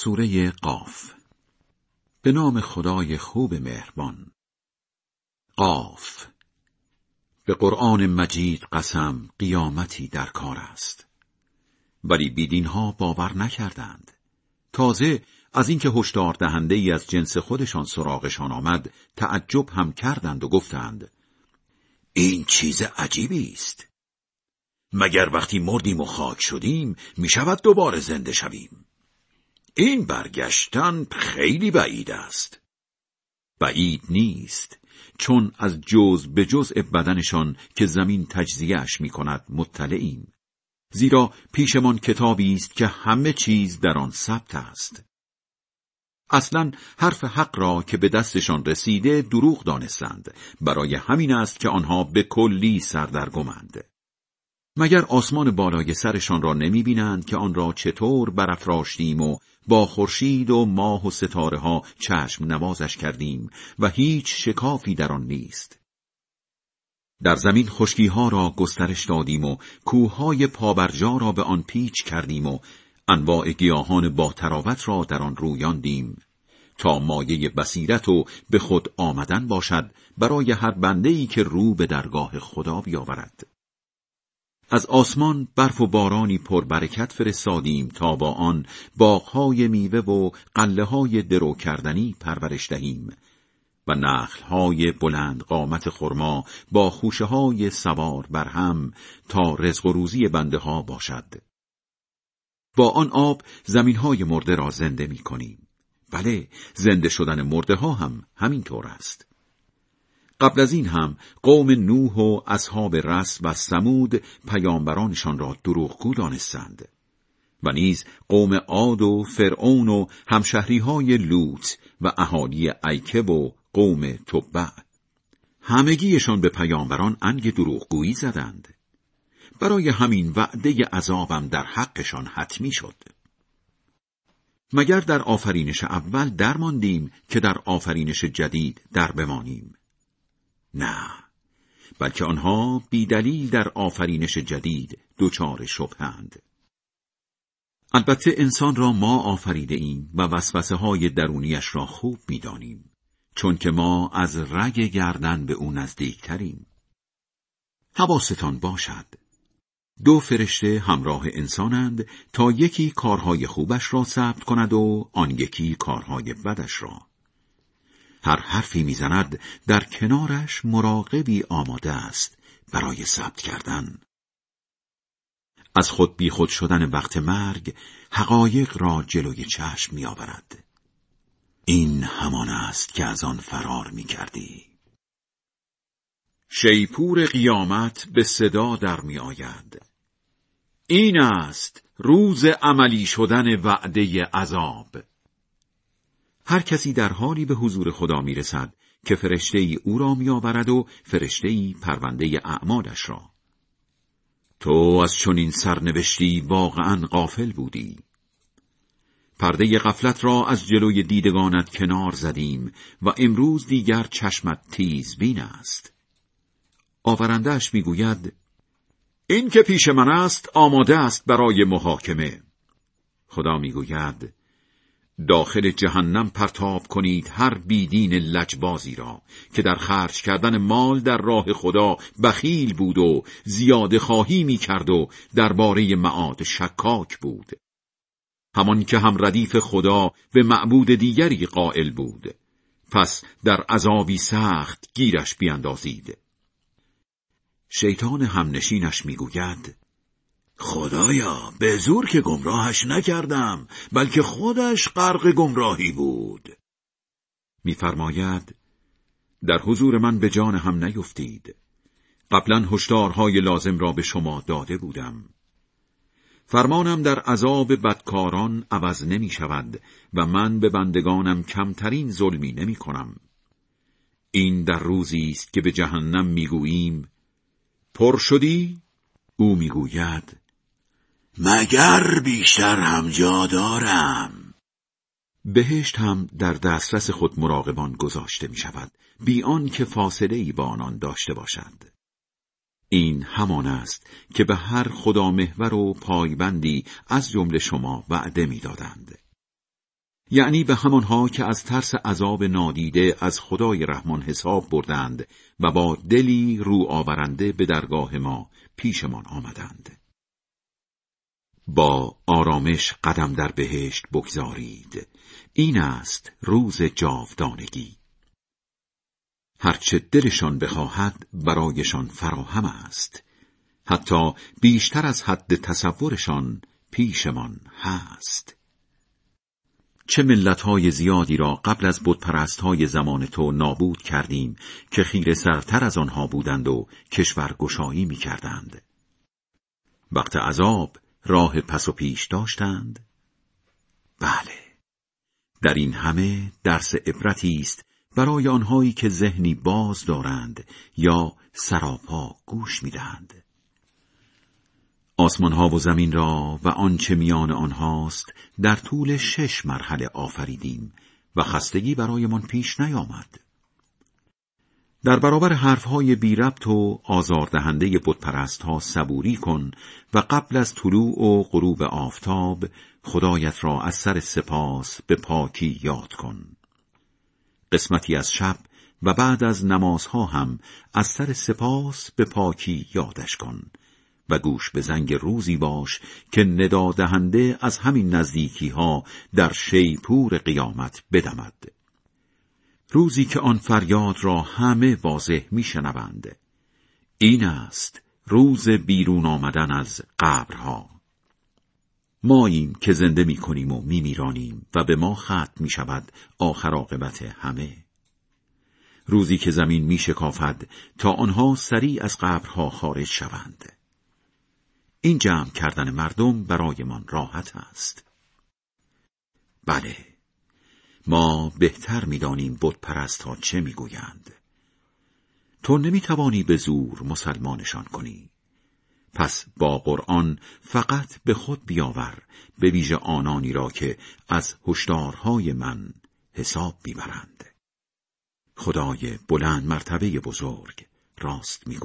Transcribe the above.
سوره قاف. به نام خدای خوب مهربان. قاف. به قرآن مجید قسم قیامتی در کار است. ولی بیدین ها باور نکردند. تازه از اینکه هشدار دهنده ای از جنس خودشان سراغشان آمد تعجب هم کردند و گفتند این چیز عجیبی است. مگر وقتی مردیم و خاک شدیم می شود دوباره زنده شویم؟ این برگشتن خیلی بعید است. بعید نیست چون از جز به جزء بدنشان که زمین تجزیهش می کند مطلعیم. زیرا پیشمان کتابی است که همه چیز در آن ثبت است. اصلا حرف حق را که به دستشان رسیده دروغ دانستند. برای همین است که آنها به کلی سردرگمند. مگر آسمان بالای سرشان را نمی بینند که آن را چطور برافراشتیم و با خورشید و ماه و ستاره ها چشم نوازش کردیم و هیچ شکافی در آن نیست؟ در زمین خشکی ها را گسترش دادیم و کوههای پابرجا را به آن پیچ کردیم و انواع گیاهان با تراوت را در آن رویاندیم. تا مایه بصیرت و به خود آمدن باشد برای هر بنده ای که رو به درگاه خدا بیاورد. از آسمان برف و بارانی پر برکت فرستادیم تا با آن باغهای میوه و قله های درو کردنی پرورش دهیم و نخلهای بلند قامت خرما با خوشه های سوار بر هم تا رزق و روزی بنده ها باشد. با آن آب زمین های مرده را زنده می کنیم بله زنده شدن مرده ها هم همین طور است. قبل از این هم قوم نوح و اصحاب رس و سمود پیامبرانشان را دروغگو دانستند. و نیز قوم عاد و فرعون و همشهری های لوط و اهالی ایکه و قوم تبع. همگیشان به پیامبران انگ دروغگویی زدند. برای همین وعده عذابم در حقشان حتمی شد. مگر در آفرینش اول درماندیم که در آفرینش جدید در بمانیم؟ نه. بلکه آنها بیدلیل در آفرینش جدید دچار شبهند البته انسان را ما آفریده ایم و وسوسه های درونیش را خوب می‌دانیم چون که ما از رگ گردن به او نزدیکتریم. حواستان باشد. دو فرشته همراه انسانند تا یکی کارهای خوبش را ثبت کند و آن یکی کارهای بدش را. هر حرفی می‌زند در کنارش مراقبی آماده است برای ثبت کردن از خود بی خود شدن وقت مرگ حقایق را جلوی چشم می آورد. این همان است که از آن فرار می کردی. شیپور قیامت به صدا در می آید. این است روز عملی شدن وعده عذاب. هر کسی در حالی به حضور خدا می رسد که فرشته ای او را می آورد و فرشته ای پرونده اعمالش را. تو از چنین سرنوشتی واقعا غافل بودی. پرده غفلت را از جلوی دیدگانت کنار زدیم و امروز دیگر چشمت تیز بین است. آورندهش می‌گوید این که پیش من است آماده است برای محاکمه. خدا می‌گوید داخل جهنم پرتاب کنید هر بیدین لجبازی را که در خرج کردن مال در راه خدا بخیل بود و زیاده خواهی می کرد و درباره معاد شکاک بود. همان که هم ردیف خدا به معبود دیگری قائل بود. پس در عذابی سخت گیرش بیاندازید شیطان همنشینش می‌گوید خدایا به زور که گمراهش نکردم بلکه خودش غرق گمراهی بود میفرماید در حضور من به جان هم نیفتید قبلا هشدارهای لازم را به شما داده بودم فرمانم در عذاب بدکاران عوض نمی شود و من به بندگانم کمترین ظلمی نمی کنم. این در روزی است که به جهنم می‌گوییم پر شدی؟ او می‌گوید مگر بیشتر هم جا دارم بهشت هم در دسترس خود مراقبان گذاشته می شود بی که فاصله ای با آنان داشته باشد این همان است که به هر خدا محور و پایبندی از جمله شما وعده می‌دادند. یعنی به همانها که از ترس عذاب نادیده از خدای رحمان حساب بردند و با دلی رو آورنده به درگاه ما پیشمان آمدند. با آرامش قدم در بهشت بگذارید. این است روز جاودانگی. هرچه دلشان بخواهد برایشان فراهم است. حتی بیشتر از حد تصورشان پیشمان هست. چه ملتهای زیادی را قبل از های زمان تو نابود کردیم که خیر سرتر از آنها بودند و کشورگشایی می کردند. وقت عذاب راه پس و پیش داشتند؟ بله. در این همه درس عبرتی است برای آنهایی که ذهنی باز دارند یا سراپا گوش می‌دهند. آسمان ها و زمین را و آنچه میان آنهاست در طول شش مرحله آفریدیم و خستگی برایمان پیش نیامد. در برابر حرفهای بی ربط و آزاردهنده بتپرست ها صبوری کن و قبل از طلوع و غروب آفتاب خدایت را از سر سپاس به پاکی یاد کن. قسمتی از شب و بعد از نمازها هم از سر سپاس به پاکی یادش کن و گوش به زنگ روزی باش که ندادهنده از همین نزدیکی ها در شیپور قیامت بدمد روزی که آن فریاد را همه واضح میشنوند. این است روز بیرون آمدن از قبرها. ماییم که زنده می کنیم و می میرانیم و به ما ختم می شود آخر عاقبت همه. روزی که زمین می شکافد تا آنها سریع از قبرها خارج شوند. این جمع کردن مردم برایمان راحت است. بله. ما بهتر می‌دانیم بود پرست ها چه می‌گویند. تو نمی‌توانی به زور مسلمانشان کنی. پس با قرآن فقط به خود بیاور به ویژه آنانی را که از هشدارهای من حساب می‌برند. خدای بلند مرتبه بزرگ راست می‌گوید.